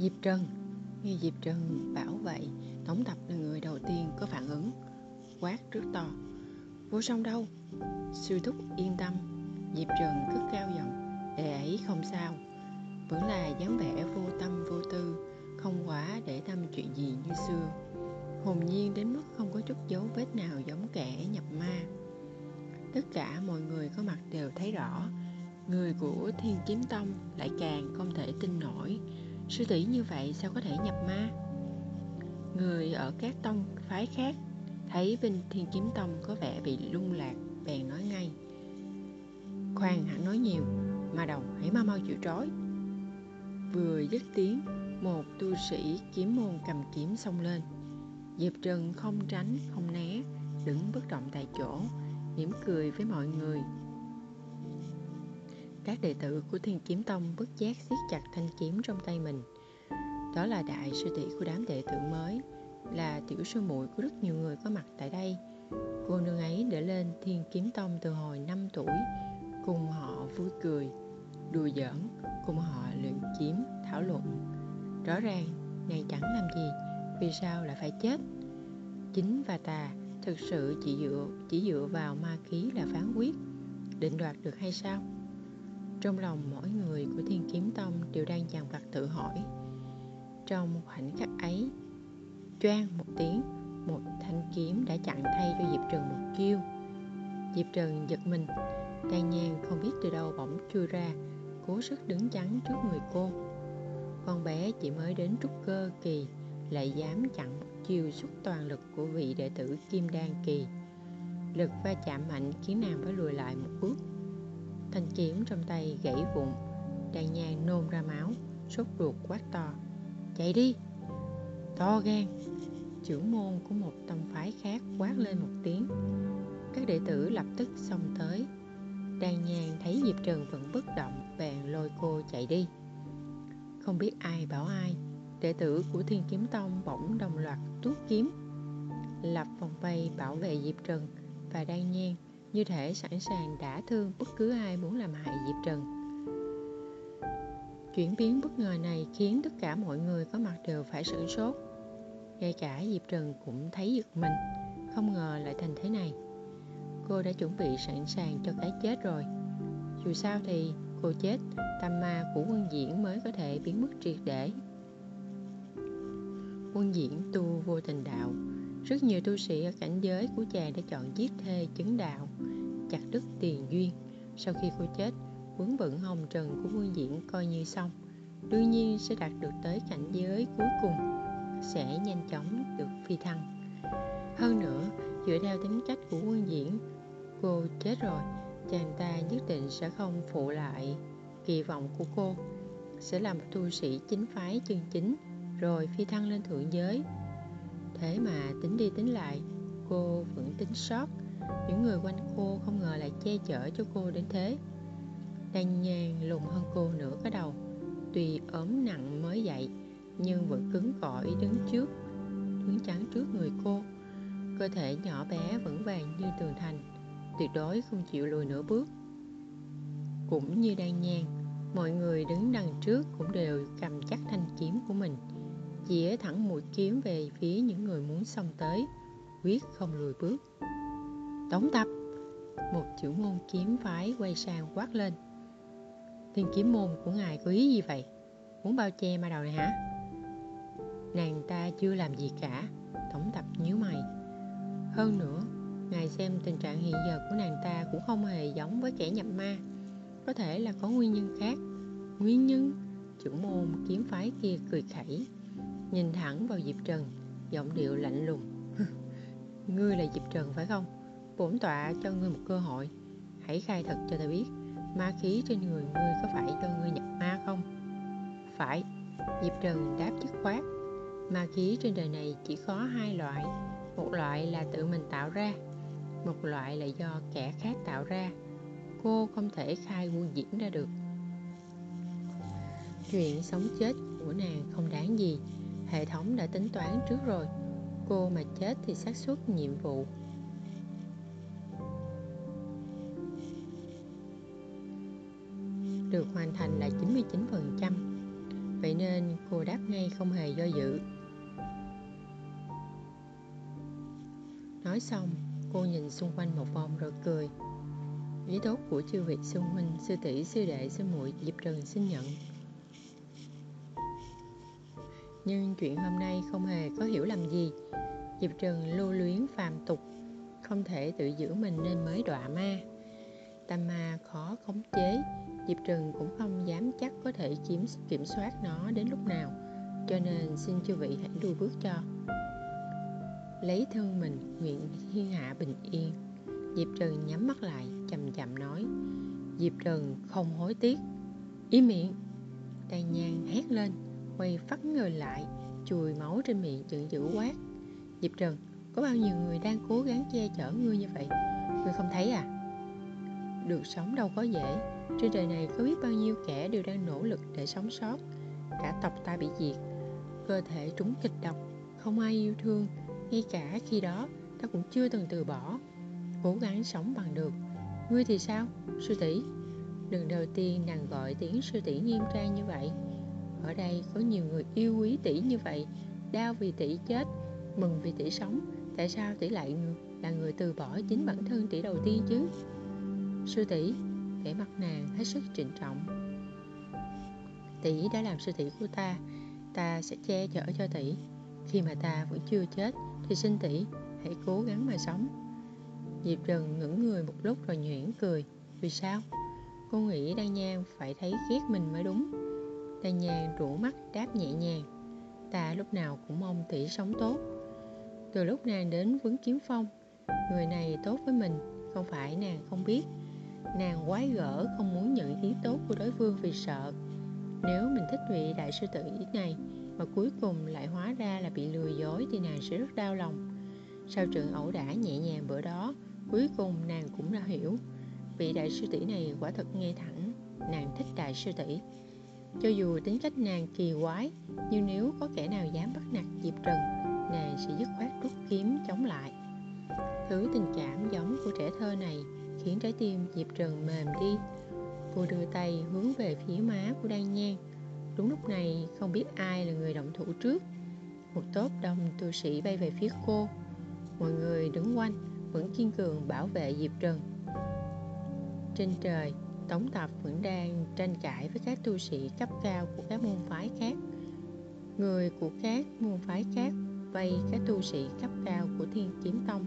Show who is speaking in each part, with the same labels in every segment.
Speaker 1: Diệp Trần Nghe Diệp Trần bảo vậy, tổng tập là người đầu tiên có phản ứng. Quát rất to. Vô song đâu? Sư thúc yên tâm. Diệp Trần cất cao giọng. Để ấy không sao. Vẫn là dáng vẻ vô tâm vô tư, Không quá để tâm chuyện gì như xưa. Hồn nhiên đến mức không có chút dấu vết nào giống kẻ nhập ma. Tất cả mọi người có mặt đều thấy rõ, Người của Thiên Kiếm Tông lại càng không thể tin nổi. Sư tỷ như vậy sao có thể nhập ma? Người ở các tông phái khác Thấy bên Thiên Kiếm Tông có vẻ bị lung lạc, Bèn nói ngay. Khoan hẳn nói nhiều Mà đầu, hãy mau mau chịu trói. Vừa dứt tiếng, Một tu sĩ kiếm môn cầm kiếm xông lên. Diệp Trần không tránh, không né, Đứng bất động tại chỗ, mỉm cười với mọi người các đệ tử của Thiên Kiếm Tông bất giác siết chặt thanh kiếm trong tay mình. Đó là đại sư tỷ của đám đệ tử mới, là tiểu sư muội của rất nhiều người có mặt tại đây. Cô nương ấy đã lên Thiên Kiếm Tông từ hồi 5 tuổi, cùng họ vui cười, đùa giỡn, cùng họ luyện kiếm, thảo luận. Rõ ràng, nàng chẳng làm gì, vì sao lại phải chết? Chính và tà thực sự chỉ dựa chỉ dựa vào ma khí là phán quyết, định đoạt được hay sao? Trong lòng mỗi người của Thiên Kiếm Tông đều đang dằn vặt tự hỏi. Trong khoảnh khắc ấy, choang một tiếng, một thanh kiếm đã chặn thay cho Diệp Trần một chiêu. Diệp Trần giật mình, đan nhàn không biết từ đâu bỗng chui ra, cố sức đứng chắn trước người cô. Con bé chỉ mới đến trúc cơ kỳ, lại dám chặn một chiêu xuất toàn lực của vị đệ tử Kim Đan kỳ. Lực va chạm mạnh khiến nàng phải lùi lại một bước thanh kiếm trong tay gãy vụn đại nhàn nôn ra máu, sốt ruột quát to. Chạy đi! To gan! Trưởng môn của một tông phái khác quát lên một tiếng. Các đệ tử lập tức xông tới. Đàn nhàn thấy diệp trần vẫn bất động, bèn lôi cô chạy đi. Không biết ai bảo ai, đệ tử của thiên kiếm tông bỗng đồng loạt tuốt kiếm. Lập vòng vây bảo vệ diệp trần và đan nhan như thể sẵn sàng đả thương bất cứ ai muốn làm hại Diệp Trần. Chuyển biến bất ngờ này khiến tất cả mọi người có mặt đều phải sửng sốt. Ngay cả Diệp Trần cũng thấy giật mình, không ngờ lại thành thế này. Cô đã chuẩn bị sẵn sàng cho cái chết rồi. Dù sao thì cô chết, tâm ma của quân diễn mới có thể biến mất triệt để. Quân diễn tu vô tình đạo, rất nhiều tu sĩ ở cảnh giới của chàng đã chọn giết thê chứng đạo, chặt đứt tiền duyên. Sau khi cô chết, vướng bận hồng trần của vương diễn coi như xong. Đương nhiên sẽ đạt được tới cảnh giới cuối cùng, sẽ nhanh chóng được phi thăng. Hơn nữa, dựa theo tính cách của quân diễn, cô chết rồi, chàng ta nhất định sẽ không phụ lại kỳ vọng của cô. Sẽ là một tu sĩ chính phái chân chính, rồi phi thăng lên thượng giới Thế mà tính đi tính lại, cô vẫn tính sót. Những người quanh cô không ngờ lại che chở cho cô đến thế. Đan nhàn lùn hơn cô nửa cái đầu. Tuy ốm nặng mới dậy, nhưng vẫn cứng cỏi đứng trước, đứng chắn trước người cô. Cơ thể nhỏ bé vững vàng như tường thành, tuyệt đối không chịu lùi nửa bước. Cũng như đan nhàn, mọi người đứng đằng trước cũng đều cầm chắc thanh kiếm của mình chĩa thẳng mũi kiếm về phía những người muốn xông tới. Quyết không lùi bước. Tống tập. Một chữ môn kiếm phái quay sang quát lên. Thiên kiếm môn của ngài có ý gì vậy? Muốn bao che ma đầu này hả? Nàng ta chưa làm gì cả. Tổng tập nhíu mày. Hơn nữa, ngài xem tình trạng hiện giờ của nàng ta cũng không hề giống với kẻ nhập ma. Có thể là có nguyên nhân khác. Nguyên nhân chủ môn kiếm phái kia cười khẩy nhìn thẳng vào Diệp Trần, giọng điệu lạnh lùng. ngươi là Diệp Trần phải không? Bổn tọa cho ngươi một cơ hội. Hãy khai thật cho ta biết, ma khí trên người ngươi có phải do ngươi nhập ma không? Phải, Diệp Trần đáp dứt khoát. Ma khí trên đời này chỉ có hai loại. Một loại là tự mình tạo ra, một loại là do kẻ khác tạo ra. Cô không thể khai quân diễn ra được. Chuyện sống chết của nàng không đáng gì hệ thống đã tính toán trước rồi. Cô mà chết thì xác suất nhiệm vụ. Được hoàn thành là 99%. Vậy nên cô đáp ngay không hề do dự. Nói xong, cô nhìn xung quanh một vòng rồi cười. Ý tốt của chư vị sư huynh, sư tỷ, sư đệ, sư muội dịp trần xin nhận nhưng chuyện hôm nay không hề có hiểu làm gì. Diệp trần lưu luyến phàm tục không thể tự giữ mình nên mới đọa ma. Tâm ma khó khống chế diệp trần cũng không dám chắc có thể kiểm, kiểm soát nó đến lúc nào cho nên xin chư vị hãy đua bước cho. Lấy thân mình nguyện thiên hạ bình yên. Diệp trần nhắm mắt lại chậm chậm nói diệp trần không hối tiếc. Ý miệng tay nhang hét lên quay phát người lại, chùi máu trên miệng giận dữ quát. Diệp trần, có bao nhiêu người đang cố gắng che chở ngươi như vậy? Ngươi không thấy à? Được sống đâu có dễ. Trên đời này có biết bao nhiêu kẻ đều đang nỗ lực để sống sót. Cả tộc ta bị diệt. Cơ thể trúng kịch độc, không ai yêu thương. Ngay cả khi đó, ta cũng chưa từng từ bỏ. Cố gắng sống bằng được. Ngươi thì sao? Sư tỷ. Lần đầu tiên nàng gọi tiếng sư tỷ nghiêm trang như vậy ở đây có nhiều người yêu quý tỷ như vậy, đau vì tỷ chết, mừng vì tỷ sống. Tại sao tỷ lại là người từ bỏ chính bản thân tỷ đầu tiên chứ? Sư tỷ, vẻ mặt nàng hết sức trịnh trọng. Tỷ đã làm sư tỷ của ta ta sẽ che chở cho tỷ. Khi mà ta vẫn chưa chết, thì xin tỷ hãy cố gắng mà sống. Diệp trần ngẩng người một lúc rồi nhuyễn cười. Vì sao? Cô nghĩ đan nhang phải thấy ghét mình mới đúng tay nhàn rủ mắt đáp nhẹ nhàng. Ta lúc nào cũng mong tỷ sống tốt. Từ lúc nàng đến vấn kiếm phong, người này tốt với mình, không phải nàng không biết. Nàng quái gở không muốn nhận ý tốt của đối phương vì sợ. Nếu mình thích vị đại sư tử này mà cuối cùng lại hóa ra là bị lừa dối thì nàng sẽ rất đau lòng. Sau trận ẩu đả nhẹ nhàng bữa đó, cuối cùng nàng cũng đã hiểu. Vị đại sư tỷ này quả thật ngay thẳng, nàng thích đại sư tỷ cho dù tính cách nàng kỳ quái, nhưng nếu có kẻ nào dám bắt nạt diệp trần, nàng sẽ dứt khoát rút kiếm chống lại. Thứ tình cảm giống của trẻ thơ này khiến trái tim diệp trần mềm đi. Cô đưa tay hướng về phía má của đan nhan. Đúng lúc này, không biết ai là người động thủ trước. Một tốp đông tu sĩ bay về phía cô. Mọi người đứng quanh, vẫn kiên cường bảo vệ diệp trần. Trên trời tống tập vẫn đang tranh cãi với các tu sĩ cấp cao của các môn phái khác. Người của các môn phái khác vây các tu sĩ cấp cao của thiên kiếm tông.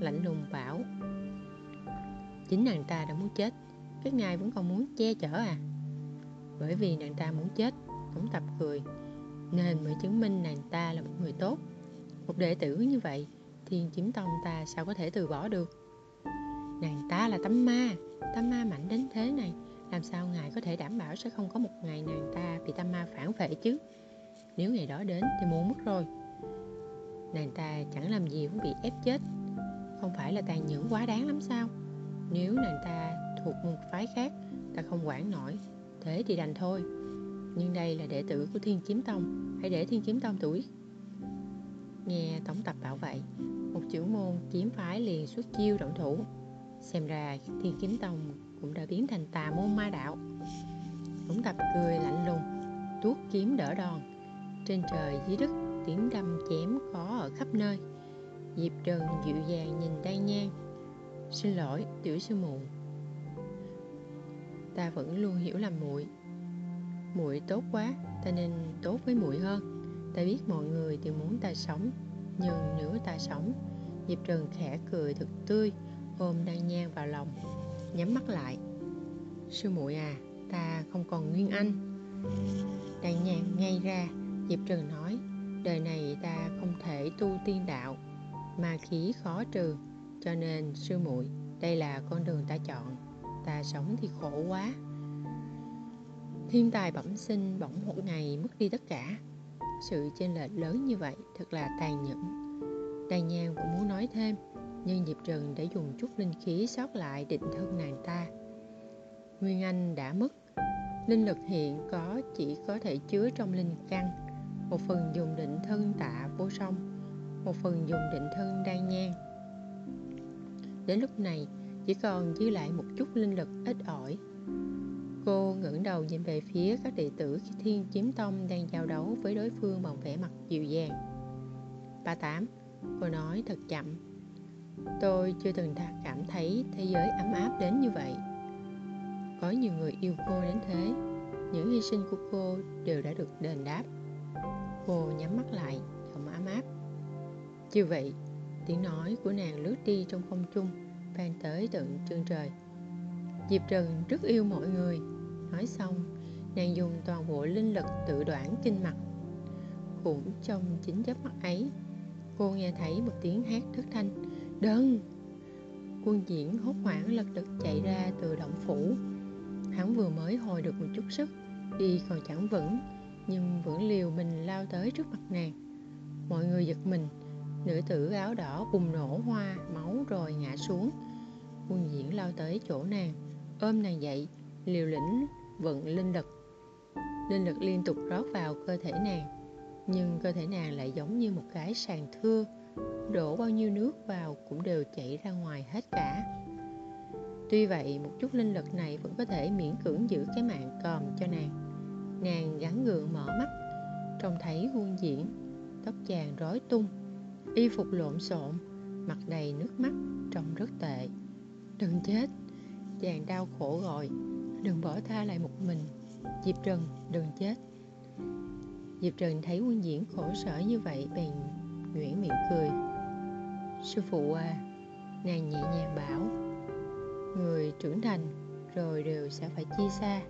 Speaker 1: Lạnh lùng bảo, chính nàng ta đã muốn chết các ngài vẫn còn muốn che chở à? Bởi vì nàng ta muốn chết tống tập cười, nên mới chứng minh nàng ta là một người tốt. Một đệ tử như vậy, thiên kiếm tông ta sao có thể từ bỏ được? Nàng ta là tấm ma tâm ma mạnh đến thế này, làm sao ngài có thể đảm bảo sẽ không có một ngày nàng ta bị tâm ma phản vệ chứ? Nếu ngày đó đến thì muốn mất rồi. Nàng ta chẳng làm gì cũng bị ép chết. Không phải là tàn nhẫn quá đáng lắm sao? Nếu nàng ta thuộc một phái khác, ta không quản nổi, thế thì đành thôi. Nhưng đây là đệ tử của thiên kiếm tông, hãy để thiên kiếm tông tự quyết nghe tổng tập bảo vậy một chữ môn kiếm phái liền xuất chiêu động thủ xem ra thiên kiếm tông cũng đã biến thành tà môn ma đạo. Tổng tập cười lạnh lùng, tuốt kiếm đỡ đòn. Trên trời dưới đất, tiếng đâm chém có ở khắp nơi. Diệp trần dịu dàng nhìn đan nhang xin lỗi, tiểu sư muội. Ta vẫn luôn hiểu lầm muội. Muội tốt quá, ta nên tốt với muội hơn. Ta biết mọi người đều muốn ta sống, nhưng nếu ta sống, diệp trần khẽ cười thật tươi ôm đan nhang vào lòng, nhắm mắt lại. Sư muội à ta không còn nguyên anh. Đan nhang ngay ra, diệp trần nói, đời này ta không thể tu tiên đạo mà khí khó trừ, cho nên sư muội, đây là con đường ta chọn, ta sống thì khổ quá. Thiên tài bẩm sinh bỗng một ngày mất đi tất cả. Sự chênh lệch lớn như vậy thật là tàn nhẫn. Đàn nhang cũng muốn nói thêm nhưng diệp trần đã dùng chút linh khí sót lại định thân nàng ta. Nguyên anh đã mất. Linh lực hiện có chỉ có thể chứa trong linh căn. Một phần dùng định thân tạ vô song một phần dùng định thân đan nhang. Đến lúc này chỉ còn dư lại một chút linh lực ít ỏi. Cô ngẩng đầu nhìn về phía các đệ tử Thiên Chiếm Tông đang giao đấu với đối phương bằng vẻ mặt dịu dàng. Ba Tám, cô nói thật chậm. Tôi chưa từng cảm thấy thế giới ấm áp đến như vậy. Có nhiều người yêu cô đến thế, những hy sinh của cô đều đã được đền đáp. Cô nhắm mắt lại, giọng ấm áp. Như vậy, tiếng nói của nàng lướt đi trong không trung, vang tới tận chân trời. Diệp Trần rất yêu mọi người. Nói xong, nàng dùng toàn bộ linh lực tự đoạn kinh mặt. Cũng trong chính giấc mắt ấy, cô nghe thấy một tiếng hát thất thanh. Đơn! Quân diễn hốt hoảng lật đật chạy ra từ động phủ. Hắn vừa mới hồi được một chút sức, đi còn chẳng vững, nhưng vẫn liều mình lao tới trước mặt nàng. Mọi người giật mình, nữ tử áo đỏ bùng nổ hoa, máu rồi ngã xuống. Quân diễn lao tới chỗ nàng, ôm nàng dậy, liều lĩnh vận linh lực. Linh lực liên tục rót vào cơ thể nàng, nhưng cơ thể nàng lại giống như một cái sàn thưa, đổ bao nhiêu nước vào cũng đều chảy ra ngoài hết cả. Tuy vậy, một chút linh lực này vẫn có thể miễn cưỡng giữ cái mạng còm cho nàng. Nàng gắn gượng mở mắt, trông thấy quân diễn, tóc chàng rối tung, y phục lộn xộn, mặt đầy nước mắt, trông rất tệ. Đừng chết, chàng đau khổ gọi đừng bỏ tha lại một mình diệp trần đừng chết diệp trần thấy quân diễn khổ sở như vậy bèn nhuyễn miệng cười. Sư phụ à nàng nhẹ nhàng bảo, người trưởng thành rồi đều sẽ phải chia xa.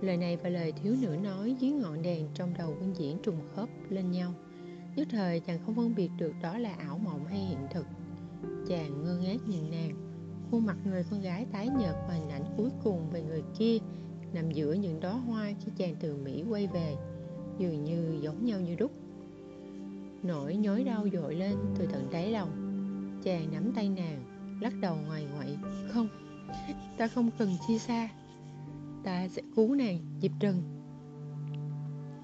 Speaker 1: Lời này và lời thiếu nữ nói dưới ngọn đèn trong đầu quân diễn trùng khớp lên nhau. Nhất thời chàng không phân biệt được đó là ảo mộng hay hiện thực. Chàng ngơ ngác nhìn nàng, khuôn mặt người con gái tái nhợt và hình ảnh cuối cùng về người kia nằm giữa những đóa hoa khi chàng từ Mỹ quay về, dường như giống nhau như đúc nỗi nhói đau dội lên từ tận đáy lòng. Chàng nắm tay nàng lắc đầu ngoài ngoại không ta không cần chia xa ta sẽ cứu nàng dịp trần.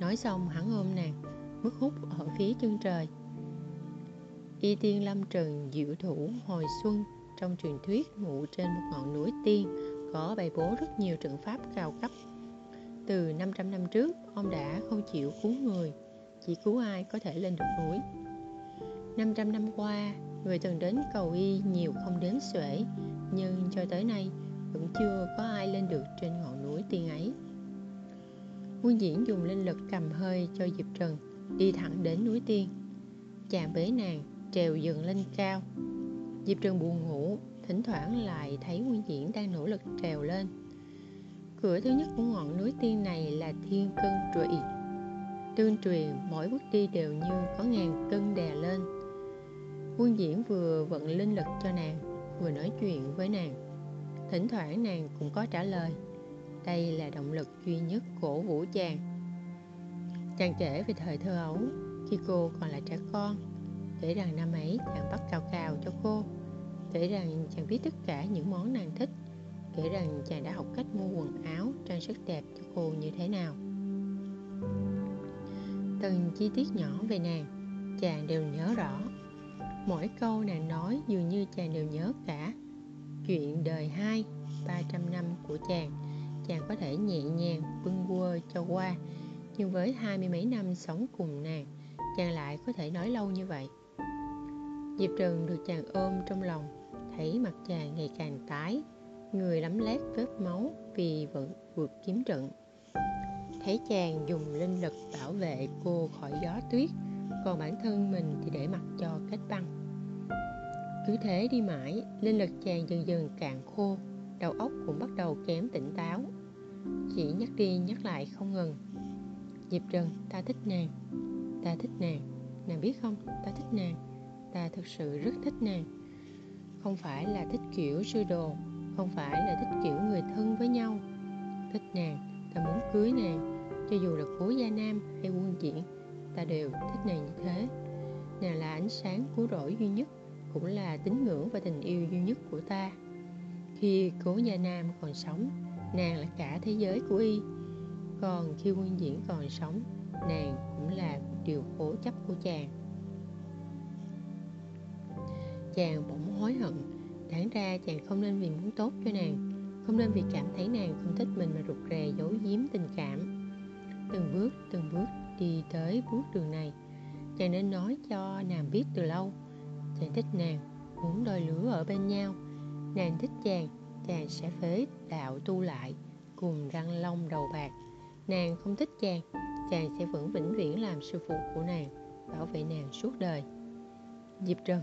Speaker 1: Nói xong hắn ôm nàng mất hút ở phía chân trời. Y tiên lâm trần diệu thủ hồi xuân trong truyền thuyết ngụ trên một ngọn núi tiên có bày bố rất nhiều trận pháp cao cấp. Từ 500 năm trước, ông đã không chịu cứu người, chỉ cứu ai có thể lên được núi. 500 năm qua, người từng đến cầu y nhiều không đếm xuể, nhưng cho tới nay vẫn chưa có ai lên được trên ngọn núi tiên ấy. Quân diễn dùng linh lực cầm hơi cho Diệp Trần, đi thẳng đến núi tiên. Chàng bế nàng, trèo dần lên cao, Diệp Trần buồn ngủ, thỉnh thoảng lại thấy Nguyên Diễn đang nỗ lực trèo lên. Cửa thứ nhất của ngọn núi tiên này là thiên cân trụy. Tương truyền mỗi bước đi đều như có ngàn cân đè lên. Quân Diễn vừa vận linh lực cho nàng, vừa nói chuyện với nàng. Thỉnh thoảng nàng cũng có trả lời. Đây là động lực duy nhất cổ vũ chàng. Chàng kể về thời thơ ấu, khi cô còn là trẻ con, kể rằng năm ấy chàng bắt cào cào cho cô kể rằng chàng biết tất cả những món nàng thích kể rằng chàng đã học cách mua quần áo trang sức đẹp cho cô như thế nào từng chi tiết nhỏ về nàng, chàng đều nhớ rõ. Mỗi câu nàng nói dường như chàng đều nhớ cả chuyện đời hai, ba trăm năm của chàng. Chàng có thể nhẹ nhàng bưng quơ cho qua, nhưng với hai mươi mấy năm sống cùng nàng, chàng lại có thể nói lâu như vậy. Diệp trần được chàng ôm trong lòng, thấy mặt chàng ngày càng tái, người lấm lét vết máu vì vẫn vượt kiếm trận thấy chàng dùng linh lực bảo vệ cô khỏi gió tuyết, còn bản thân mình thì để mặc cho kết băng. Cứ thế đi mãi, linh lực chàng dần dần cạn khô, đầu óc cũng bắt đầu kém tỉnh táo. Chỉ nhắc đi nhắc lại không ngừng. Diệp trần, ta thích nàng. Ta thích nàng. Nàng biết không? Ta thích nàng. Ta thực sự rất thích nàng. Không phải là thích kiểu sư đồ, không phải là thích kiểu người thân với nhau. Thích nàng ta muốn cưới nàng. Cho dù là cố gia nam hay quân diễn, ta đều thích nàng như thế. Nàng là ánh sáng cứu rỗi duy nhất, cũng là tín ngưỡng và tình yêu duy nhất của ta. Khi cố gia nam còn sống, nàng là cả thế giới của y. Còn khi quân diễn còn sống, nàng cũng là điều cố chấp của chàng. Chàng bỗng hối hận, đáng ra chàng không nên vì muốn tốt cho nàng không nên vì cảm thấy nàng không thích mình mà rụt rè, giấu giếm tình cảm. Từng bước từng bước đi tới bước đường này, chàng nên nói cho nàng biết từ lâu. Chàng thích nàng, muốn đôi lửa ở bên nhau. Nàng thích chàng chàng sẽ phế đạo tu lại cùng răng long đầu bạc. Nàng không thích chàng chàng sẽ vẫn vĩnh viễn làm sư phụ của nàng, bảo vệ nàng suốt đời. Diệp trần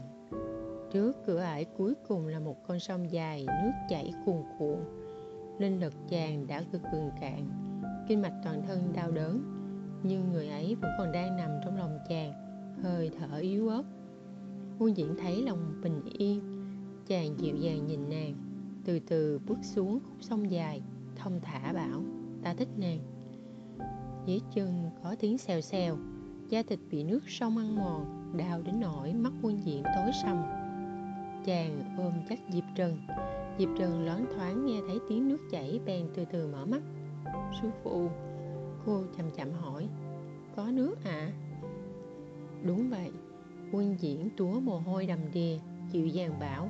Speaker 1: trước cửa ải cuối cùng là một con sông dài, nước chảy cuồn cuộn. Linh lực chàng đã cực cường cạn, kinh mạch toàn thân đau đớn, nhưng người ấy vẫn còn đang nằm trong lòng chàng, hơi thở yếu ớt. Quân diễn thấy lòng bình yên, chàng dịu dàng nhìn nàng, từ từ bước xuống khúc sông dài thông thả bảo, ta thích nàng. Dưới chân có tiếng xèo xèo, da thịt bị nước sông ăn mòn, đau đến nỗi mắt quân diện tối sầm chàng ôm chắc diệp trần. Diệp trần loáng thoáng nghe thấy tiếng nước chảy bèn từ từ mở mắt. Sư phụ, cô chậm chậm hỏi, có nước ạ? À? đúng vậy, quân diễn túa mồ hôi đầm đìa dịu dàng bảo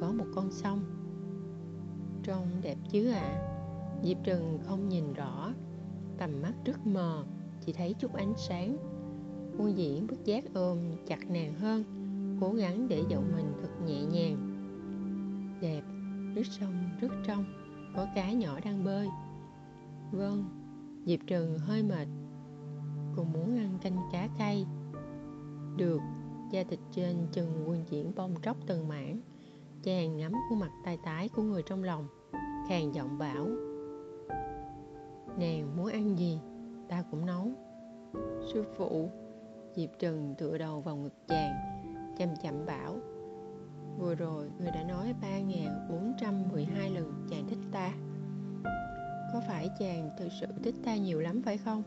Speaker 1: có một con sông. Trông đẹp chứ ạ. À? diệp trần không nhìn rõ, tầm mắt rất mờ, chỉ thấy chút ánh sáng. Quân diễn bất giác ôm chặt nàng hơn cố gắng để giọng mình thật nhẹ nhàng. Đẹp nước sông rất trong, có cá nhỏ đang bơi. Vâng diệp trần hơi mệt cô muốn ăn canh cá cay. Được, da thịt trên chân quân diễn bong tróc từng mảng, chàng ngắm khuôn mặt tai tái của người trong lòng, khàn giọng bảo, nàng muốn ăn gì, ta cũng nấu. Sư phụ, diệp trần tựa đầu vào ngực chàng chậm chậm bảo, vừa rồi người đã nói 3.412 lần chàng thích ta. Có phải chàng thực sự thích ta nhiều lắm phải không?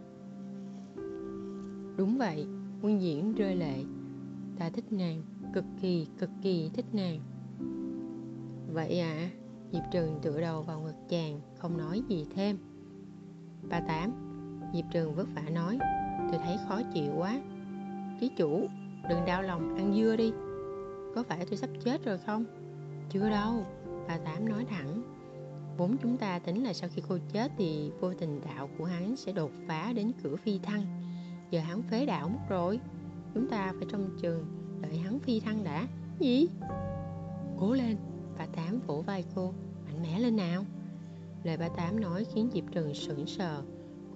Speaker 1: Đúng vậy, quân diễn rơi lệ. Ta thích nàng, cực kỳ cực kỳ thích nàng. Vậy à? Diệp trừng tựa đầu vào ngực chàng, không nói gì thêm. Ba tám, diệp trường vất vả nói, tôi thấy khó chịu quá. Ký chủ đừng đau lòng, ăn dưa đi. Có phải tôi sắp chết rồi không? Chưa đâu, bà tám nói thẳng. Vốn chúng ta tính là sau khi cô chết thì vô tình đạo của hắn sẽ đột phá đến cửa phi thăng. Giờ hắn phế đạo mất rồi. Chúng ta phải trong trường đợi hắn phi thăng đã. Gì? Cố lên. Bà tám vỗ vai cô. Mạnh mẽ lên nào. Lời bà tám nói khiến diệp trần sững sờ.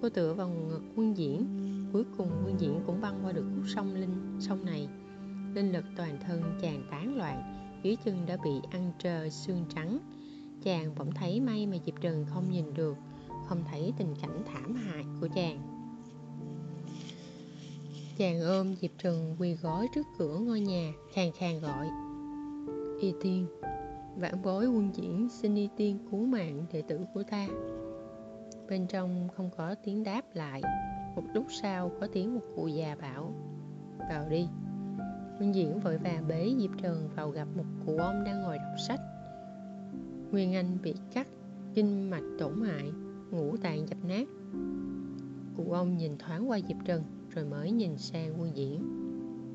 Speaker 1: Cô tựa vào ngực quân diễn cuối cùng quân diễn cũng băng qua được khúc sông linh, sông này. Linh lực toàn thân chàng tán loạn, dưới chân đã bị ăn trơ xương trắng. Chàng bỗng thấy may mà diệp trần không nhìn được, không thấy tình cảnh thảm hại của chàng. Chàng ôm diệp trần quỳ gối trước cửa ngôi nhà, khàn khàn gọi, y tiên, vãn bối quân diễn, xin y tiên cứu mạng đệ tử của ta. Bên trong không có tiếng đáp lại một lúc sau có tiếng một cụ già bảo vào đi. Nguyên Diễn vội vàng bế Diệp Trần vào gặp một cụ ông đang ngồi đọc sách. Nguyên Anh bị cắt, kinh mạch tổn hại, ngũ tạng dập nát. Cụ ông nhìn thoáng qua Diệp Trần rồi mới nhìn sang Quân Diễn.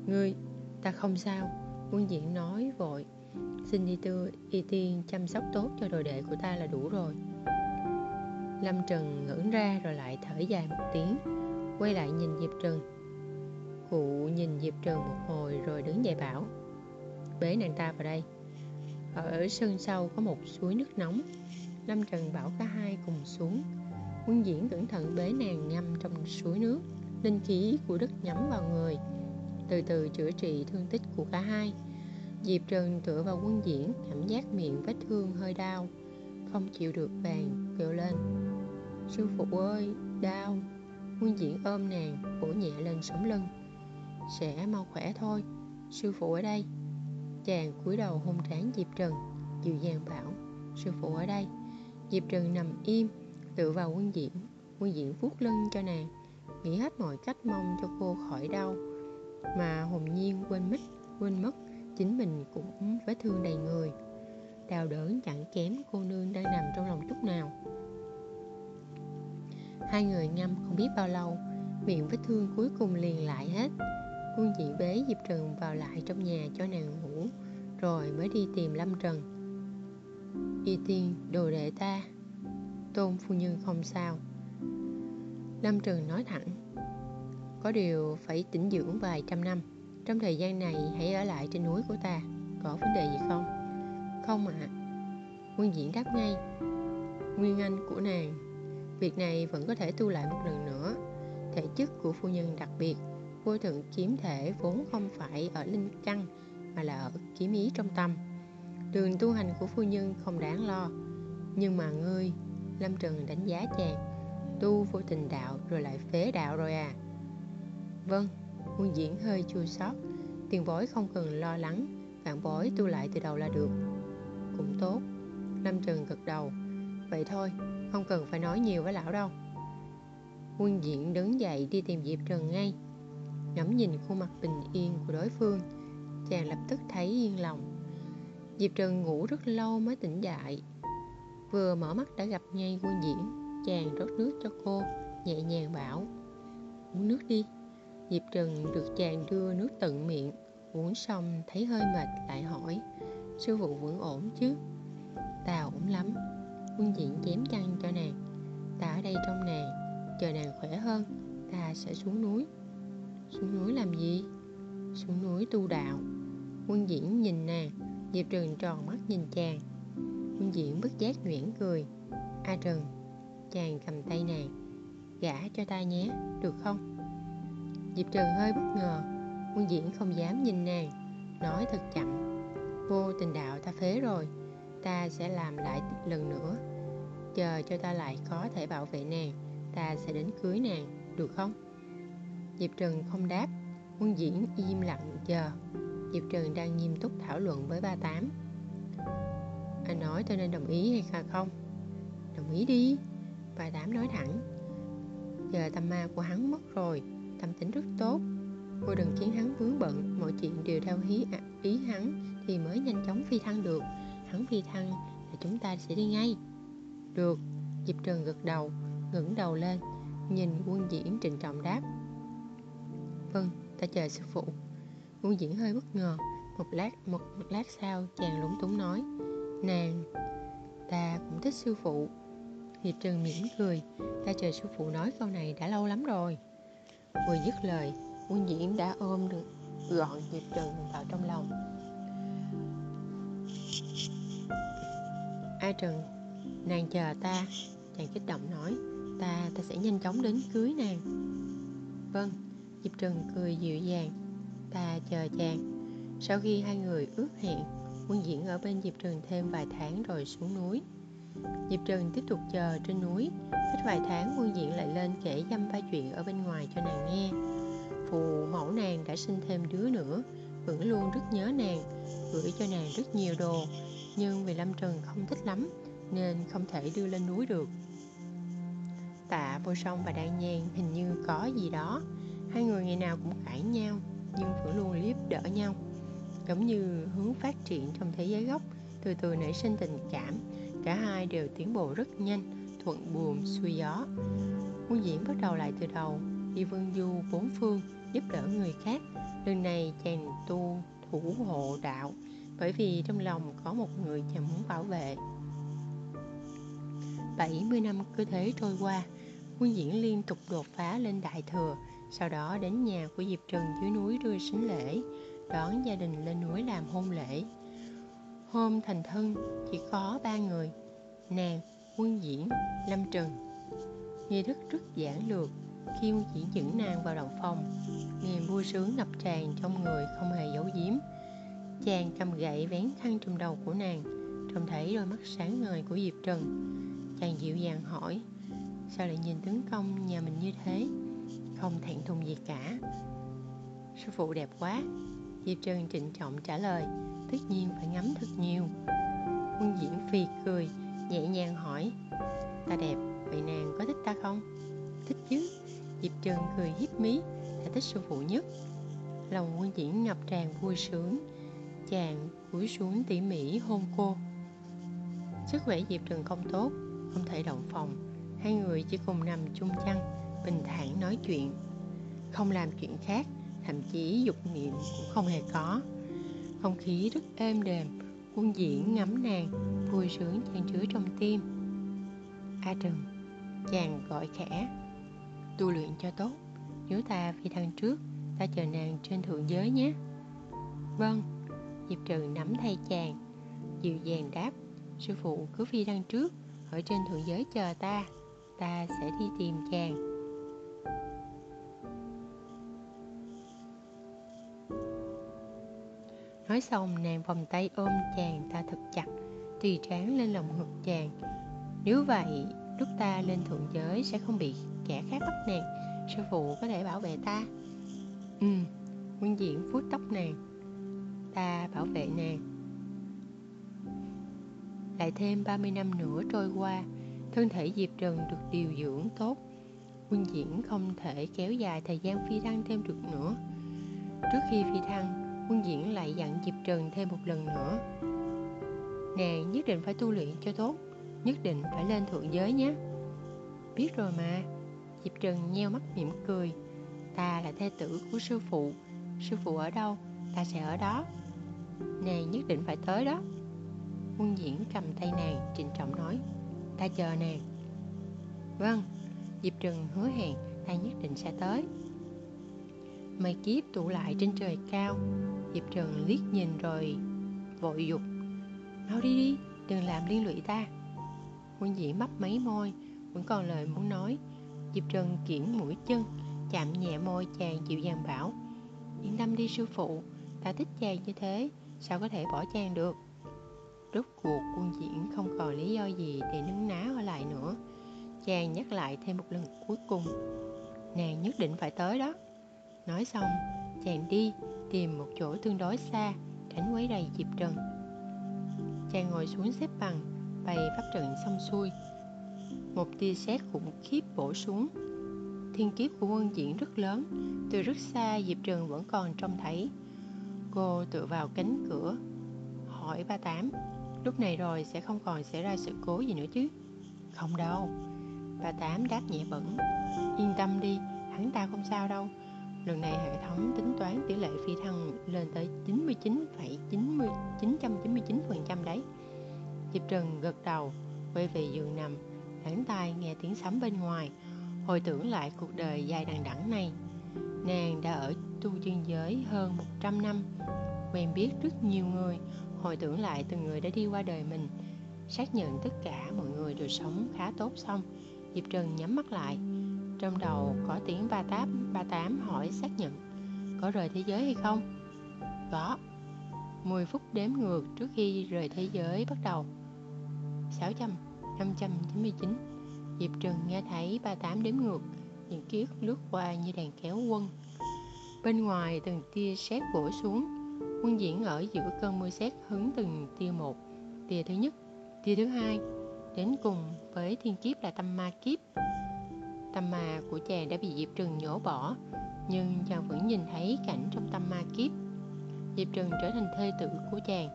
Speaker 1: Ngươi, ta không sao. Quân Diễn nói vội Xin đi tư y tiên chăm sóc tốt cho đồ đệ của ta là đủ rồi. Lâm Trần ngẩng ra rồi lại thở dài một tiếng. Quay lại nhìn Diệp Trần Cụ nhìn Diệp Trần một hồi rồi đứng dậy bảo Bế nàng ta vào đây. Ở sân sau có một suối nước nóng. Lâm Trần bảo cả hai cùng xuống. Quân diễn cẩn thận bế nàng ngâm trong suối nước. Linh khí của đất nhắm vào người. Từ từ chữa trị thương tích của cả hai. Diệp Trần tựa vào quân diễn Cảm giác miệng vết thương hơi đau. Không chịu được vàng kêu lên Sư phụ ơi, đau. Nguyên diễn ôm nàng, vỗ nhẹ lên sống lưng. Sẽ mau khỏe thôi Sư phụ ở đây. Chàng cúi đầu hôn trán Diệp Trần Dịu dàng bảo Sư phụ ở đây. Diệp Trần nằm im tựa vào quân diễn Quân diễn vuốt lưng cho nàng Nghĩ hết mọi cách mong cho cô khỏi đau. Mà hồn nhiên quên mất Quên mất Chính mình cũng vết thương đầy người. Đau đớn chẳng kém cô nương đang nằm trong lòng chút nào. Hai người ngâm không biết bao lâu, Miệng vết thương cuối cùng liền lại hết. Quân dị bế Diệp Trần vào lại trong nhà cho nàng ngủ, Rồi mới đi tìm Lâm Trần. Y tiên, đồ đệ ta. Tôn phu nhân không sao. Lâm trừng nói thẳng, có điều phải tĩnh dưỡng vài trăm năm, trong thời gian này hãy ở lại trên núi của ta, có vấn đề gì không? Không ạ. À. nguyên diễn đáp ngay, nguyên anh của nàng việc này vẫn có thể tu lại một lần nữa. Thể chất của phu nhân đặc biệt, vô thượng kiếm thể vốn không phải ở linh căn, mà là ở kiếm ý trong tâm. Đường tu hành của phu nhân không đáng lo. Nhưng mà ngươi, lâm trần đánh giá chàng, tu vô tình đạo rồi lại phế đạo rồi à? Vâng quân diễn hơi chua xót. Tiền bối không cần lo lắng, vạn bối tu lại từ đầu là được. Cũng tốt, lâm trần gật đầu. Vậy thôi không cần phải nói nhiều với lão đâu. Quân diện đứng dậy đi tìm diệp trần ngay. Ngắm nhìn khuôn mặt bình yên của đối phương, chàng lập tức thấy yên lòng. Diệp trần ngủ rất lâu mới tỉnh dậy. Vừa mở mắt đã gặp ngay quân diễn, chàng rót nước cho cô, nhẹ nhàng bảo, uống nước đi. Diệp trần được chàng đưa nước tận miệng, uống xong thấy hơi mệt lại hỏi, sư phụ vẫn ổn chứ? Ta ổn lắm quân diện chém chăn cho nàng. Ta ở đây trong nàng chờ nàng khỏe hơn, ta sẽ xuống núi. Xuống núi làm gì? Xuống núi tu đạo. Quân diễn nhìn nàng, diệp trần tròn mắt nhìn chàng. Quân diễn bất giác nhuyễn cười. A trần, chàng cầm tay nàng, gả cho ta nhé, được không? Diệp trần hơi bất ngờ. Quân diễn không dám nhìn nàng, nói thật chậm. Vô tình đạo ta phế rồi ta sẽ làm lại lần nữa. Chờ cho ta lại có thể bảo vệ nàng ta sẽ đến cưới nàng được không? Diệp trần không đáp quân diễn im lặng chờ. Diệp trần đang nghiêm túc thảo luận với ba tám. Anh nói tôi nên đồng ý hay không? Đồng ý đi. Ba tám nói thẳng. Giờ tâm ma của hắn mất rồi tâm tính rất tốt. Cô đừng khiến hắn vướng bận mọi chuyện đều theo ý, ý hắn thì mới nhanh chóng phi thăng được hắn phi thăng là chúng ta sẽ đi ngay. Được diệp trần gật đầu ngẩng đầu lên nhìn quân diễn trịnh trọng đáp. Vâng ta chờ sư phụ. Quân diễn hơi bất ngờ một lát một, một lát sau chàng lúng túng nói nàng ta cũng thích sư phụ. Diệp trần mỉm cười ta chờ sư phụ nói câu này đã lâu lắm rồi. Vừa dứt lời quân diễn đã ôm được gọn diệp trần vào trong lòng. A trần. Nàng chờ ta. Chàng kích động nói. Ta ta sẽ nhanh chóng đến cưới nàng. Vâng. Diệp trần cười dịu dàng. Ta chờ chàng. Sau khi hai người ước hẹn, quân diễn ở bên diệp trần thêm vài tháng rồi xuống núi. Diệp trần tiếp tục chờ trên núi. Cách vài tháng, quân diễn lại lên kể dăm ba chuyện ở bên ngoài cho nàng nghe. Phụ mẫu nàng đã sinh thêm đứa nữa. Vẫn luôn rất nhớ nàng, gửi cho nàng rất nhiều đồ nhưng vì lâm trần không thích lắm, nên không thể đưa lên núi được. Tạ vô song và đan nhan hình như có gì đó. Hai người ngày nào cũng cãi nhau, nhưng vẫn luôn liếp đỡ nhau. Giống như hướng phát triển trong thế giới gốc, từ từ nảy sinh tình cảm. Cả hai đều tiến bộ rất nhanh, thuận buồm xuôi gió. Quân diễn bắt đầu lại từ đầu. Đi vương du bốn phương giúp đỡ người khác. Lần này chàng tu thủ hộ đạo bởi vì trong lòng có một người chàng muốn bảo vệ. 70 năm cứ thế trôi qua, quân diễn liên tục đột phá lên đại thừa, sau đó đến nhà của diệp trần dưới núi đưa sính lễ, đón gia đình lên núi làm hôn lễ. Hôm thành thân, chỉ có ba người, nàng, quân diễn, lâm trần. Nghi thức rất giản lược, khi quân diễn dẫn nàng vào động phòng, niềm vui sướng ngập tràn trong người không hề giấu giếm chàng cầm gậy vén khăn trùm đầu của nàng, trông thấy đôi mắt sáng ngời của diệp trần. Chàng dịu dàng hỏi, sao lại nhìn tướng công nhà mình như thế? Không thẹn thùng gì cả. Sư phụ đẹp quá. Diệp trần trịnh trọng trả lời, tất nhiên phải ngắm thật nhiều. Quân diễn phì cười, nhẹ nhàng hỏi, ta đẹp, vậy nàng có thích ta không? Thích chứ. Diệp trần cười hiếp mí, ta thích sư phụ nhất. Lòng quân diễn ngập tràn vui sướng chàng cúi xuống tỉ mỉ hôn cô. Sức khỏe diệp trần không tốt, không thể động phòng. Hai người chỉ cùng nằm chung chăn, bình thản nói chuyện. Không làm chuyện khác, thậm chí dục niệm cũng không hề có. Không khí rất êm đềm, quân diễn ngắm nàng, vui sướng chan chứa trong tim. A trừng, chàng gọi khẽ. Tu luyện cho tốt nếu ta phi thăng trước, ta chờ nàng trên thượng giới nhé. Vâng diệp trừng nắm tay chàng dịu dàng đáp sư phụ cứ phi thăng trước ở trên thượng giới chờ ta ta sẽ đi tìm chàng. Nói xong nàng vòng tay ôm chàng ta thật chặt tùy trán lên lòng ngực chàng. Nếu vậy lúc ta lên thượng giới sẽ không bị kẻ khác bắt nàng sư phụ có thể bảo vệ ta. Ừ. Nguyên diện vuốt tóc nàng ta bảo vệ nàng. Lại thêm 30 năm nữa trôi qua, thân thể diệp trần được điều dưỡng tốt. Quân diễn không thể kéo dài thời gian phi thăng thêm được nữa. Trước khi phi thăng, quân diễn lại dặn diệp trần thêm một lần nữa. Nàng nhất định phải tu luyện cho tốt, nhất định phải lên thượng giới nhé. Biết rồi mà. Diệp trần nheo mắt mỉm cười. Ta là thê tử của sư phụ. Sư phụ ở đâu? Ta sẽ ở đó nàng nhất định phải tới đó. Quân diễn cầm tay nàng, trịnh trọng nói, ta chờ nàng. Vâng diệp Trừng hứa hẹn, ta nhất định sẽ tới. Mây kiếp tụ lại trên trời cao diệp Trừng liếc nhìn rồi vội dục, mau đi đi, đừng làm liên lụy ta. Quân diễn mấp mấy môi, vẫn còn lời muốn nói. Diệp Trừng kiển mũi chân, chạm nhẹ môi chàng dịu dàng bảo, yên tâm đi sư phụ, ta thích chàng như thế sao có thể bỏ chàng được? Rốt cuộc quân diễn không còn lý do gì để nứng ná ở lại nữa. Chàng nhắc lại thêm một lần cuối cùng. Nàng nhất định phải tới đó. Nói xong, chàng đi tìm một chỗ tương đối xa, tránh quấy rầy diệp trần. Chàng ngồi xuống xếp bằng, bày pháp trận xong xuôi. Một tia sét khủng khiếp bổ xuống. Thiên kiếp của quân diễn rất lớn, từ rất xa diệp trần vẫn còn trông thấy cô tựa vào cánh cửa hỏi ba tám lúc này rồi sẽ không còn xảy ra sự cố gì nữa chứ? Không đâu. Ba tám đáp nhẹ bẩn yên tâm đi hắn ta không sao đâu. Lần này hệ thống tính toán tỷ lệ phi thăng lên tới 99,999% đấy. Diệp trần gật đầu quay về giường nằm hắn tai nghe tiếng sấm bên ngoài. Hồi tưởng lại cuộc đời dài đằng đẵng này nàng đã ở tu chân giới hơn 100 năm, quen biết rất nhiều người, hồi tưởng lại từng người đã đi qua đời mình, xác nhận tất cả mọi người đều sống khá tốt xong. Diệp trần nhắm mắt lại, trong đầu có tiếng ba tám ba tám hỏi xác nhận, có rời thế giới hay không? Có. 10 phút đếm ngược trước khi rời thế giới bắt đầu. 600 599 Diệp Trừng nghe thấy ba tám đếm ngược. Những ký ức lướt qua như đàn kéo quân. Bên ngoài từng tia sét bổ xuống. Quân diễn ở giữa cơn mưa sét hứng từng tia một Tia thứ nhất, tia thứ hai. Đến cùng với thiên kiếp là tâm ma kiếp. Tâm ma của chàng đã bị Diệp Trừng nhổ bỏ Nhưng chàng vẫn nhìn thấy cảnh trong tâm ma kiếp. Diệp Trừng trở thành thê tử của chàng.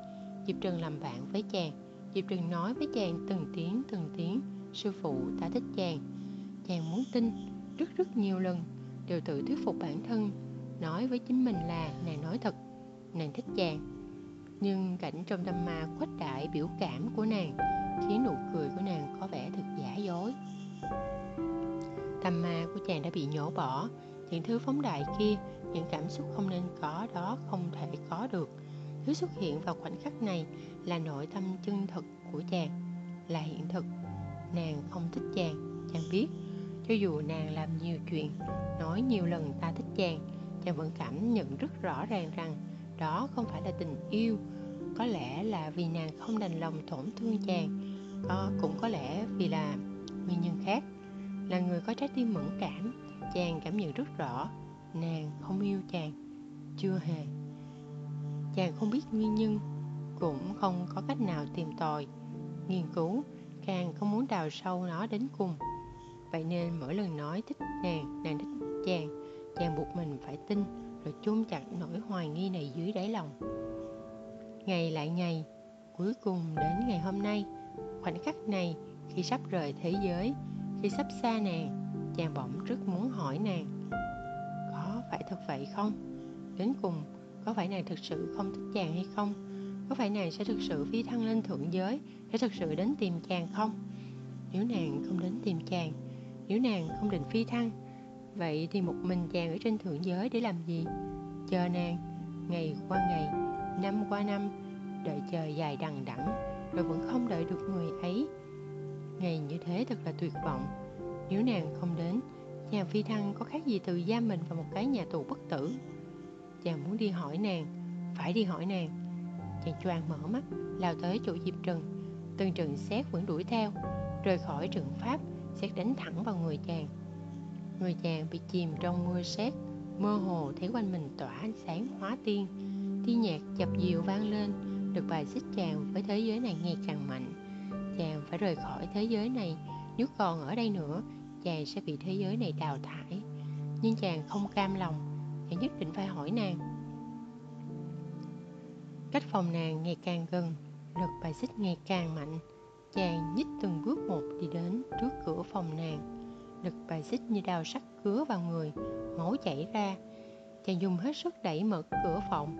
Speaker 1: Diệp Trừng làm bạn với chàng. Diệp Trừng nói với chàng từng tiếng từng tiếng Sư phụ ta thích chàng. Chàng muốn tin rất rất nhiều lần, Đều tự thuyết phục bản thân, Nói với chính mình là nàng nói thật, Nàng thích chàng. Nhưng cảnh trong tâm ma khuếch đại biểu cảm của nàng Khiến nụ cười của nàng có vẻ thật giả dối. Tâm ma của chàng đã bị nhổ bỏ, Những thứ phóng đại kia, Những cảm xúc không nên có đó không thể có được. Thứ xuất hiện vào khoảnh khắc này Là nội tâm chân thực của chàng, Là hiện thực. Nàng không thích chàng Chàng biết. Cho dù nàng làm nhiều chuyện Nói nhiều lần ta thích chàng Chàng vẫn cảm nhận rất rõ ràng rằng Đó không phải là tình yêu. Có lẽ là vì nàng không đành lòng tổn thương chàng có, Cũng có lẽ vì là nguyên nhân khác. Là người có trái tim mẫn cảm chàng cảm nhận rất rõ nàng không yêu chàng chưa hề. Chàng không biết nguyên nhân cũng không có cách nào tìm tòi nghiên cứu càng không muốn đào sâu nó đến cùng vậy nên mỗi lần nói thích nàng nàng thích chàng chàng buộc mình phải tin rồi chôn chặt nỗi hoài nghi này dưới đáy lòng. Ngày lại ngày, cuối cùng đến ngày hôm nay, khoảnh khắc này, khi sắp rời thế giới, khi sắp xa nàng, chàng bỗng rất muốn hỏi nàng, có phải thật vậy không? Đến cùng có phải nàng thực sự không thích chàng hay không? Có phải nàng sẽ thực sự phi thăng lên thượng giới để thực sự đến tìm chàng không? Nếu nàng không đến tìm chàng nếu nàng không định phi thăng, vậy thì một mình chàng ở trên thượng giới để làm gì? Chờ nàng, ngày qua ngày, năm qua năm, đợi chờ dài đằng đẵng, rồi vẫn không đợi được người ấy. Ngày như thế thật là tuyệt vọng. Nếu nàng không đến, chàng phi thăng có khác gì từ giam mình vào một cái nhà tù bất tử? Chàng muốn đi hỏi nàng, phải đi hỏi nàng. Chàng choàng mở mắt, lao tới chỗ diệp trần, từng trận xét vẫn đuổi theo, rời khỏi trận pháp xét đánh thẳng vào người chàng. Người chàng bị chìm trong mưa sét mơ hồ thấy quanh mình tỏa ánh sáng hóa tiên. Tiếng nhạc chập dịu vang lên, được bài xích chàng với thế giới này ngày càng mạnh. Chàng phải rời khỏi thế giới này, nếu còn ở đây nữa, chàng sẽ bị thế giới này đào thải. Nhưng chàng không cam lòng, chàng nhất định phải hỏi nàng. Cách phòng nàng ngày càng gần, lực bài xích ngày càng mạnh chàng nhích từng bước một đi đến trước cửa phòng nàng. Lực bài xích như đào sắt cứa vào người, máu chảy ra. Chàng dùng hết sức đẩy mở cửa phòng.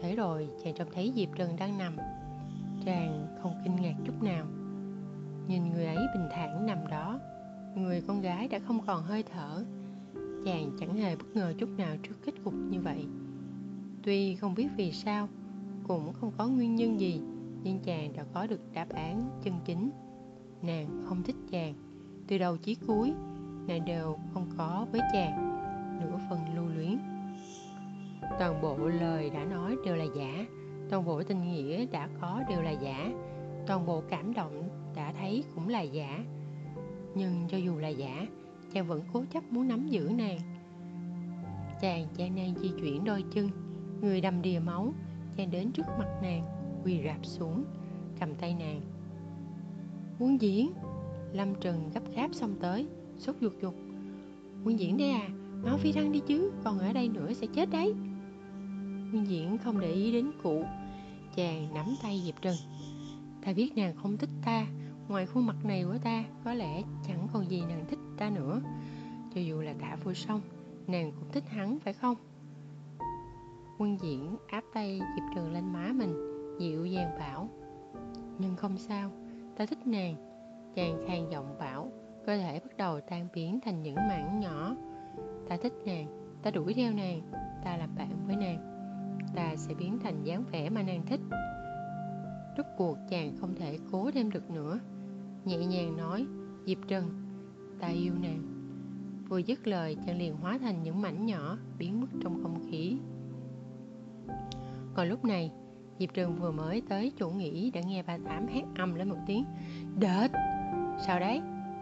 Speaker 1: Thế rồi, chàng trông thấy diệp trần đang nằm. Chàng không kinh ngạc chút nào. Nhìn người ấy bình thản nằm đó. Người con gái đã không còn hơi thở. Chàng chẳng hề bất ngờ chút nào trước kết cục như vậy. Tuy không biết vì sao, cũng không có nguyên nhân gì nhưng chàng đã có được đáp án chân chính. Nàng không thích chàng. Từ đầu chí cuối, nàng đều không có với chàng. Nửa phần lưu luyến. Toàn bộ lời đã nói đều là giả. Toàn bộ tình nghĩa đã có đều là giả. Toàn bộ cảm động đã thấy cũng là giả. Nhưng cho dù là giả, chàng vẫn cố chấp muốn nắm giữ nàng. Chàng chàng nan di chuyển đôi chân. Người đầm đìa máu, chàng đến trước mặt nàng quỳ rạp xuống, cầm tay nàng. Muốn diễn, lâm trần gấp gáp xong tới, sốt ruột ruột muốn diễn đấy à máu phi thăng đi chứ, còn ở đây nữa sẽ chết đấy. Nguyên diễn không để ý đến cụ, chàng nắm tay diệp trần ta biết nàng không thích ta, ngoài khuôn mặt này của ta, có lẽ chẳng còn gì nàng thích ta nữa. Cho dù là tạ vô song, nàng cũng thích hắn, phải không? Quân diễn áp tay diệp trần lên má mình dịu dàng bảo. Nhưng không sao, ta thích nàng. Chàng khàn giọng bảo, cơ thể bắt đầu tan biến thành những mảng nhỏ. Ta thích nàng, ta đuổi theo nàng, ta làm bạn với nàng. Ta sẽ biến thành dáng vẻ mà nàng thích. Rốt cuộc chàng không thể cố thêm được nữa. Nhẹ nhàng nói, diệp trần, ta yêu nàng. Vừa dứt lời, chàng liền hóa thành những mảnh nhỏ biến mất trong không khí. Còn lúc này diệp Trường vừa mới tới chỗ nghỉ đã nghe bà tám hét âm lên một tiếng. Đệt! Sau đấy?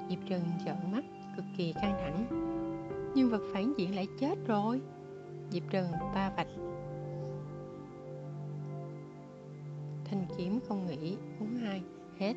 Speaker 1: Diệp Trường trợn mắt, cực kỳ căng thẳng. Nhưng vật phản diện lại chết rồi. Diệp Trường ba vạch. Thanh kiếm không nghĩ uống hai, hết.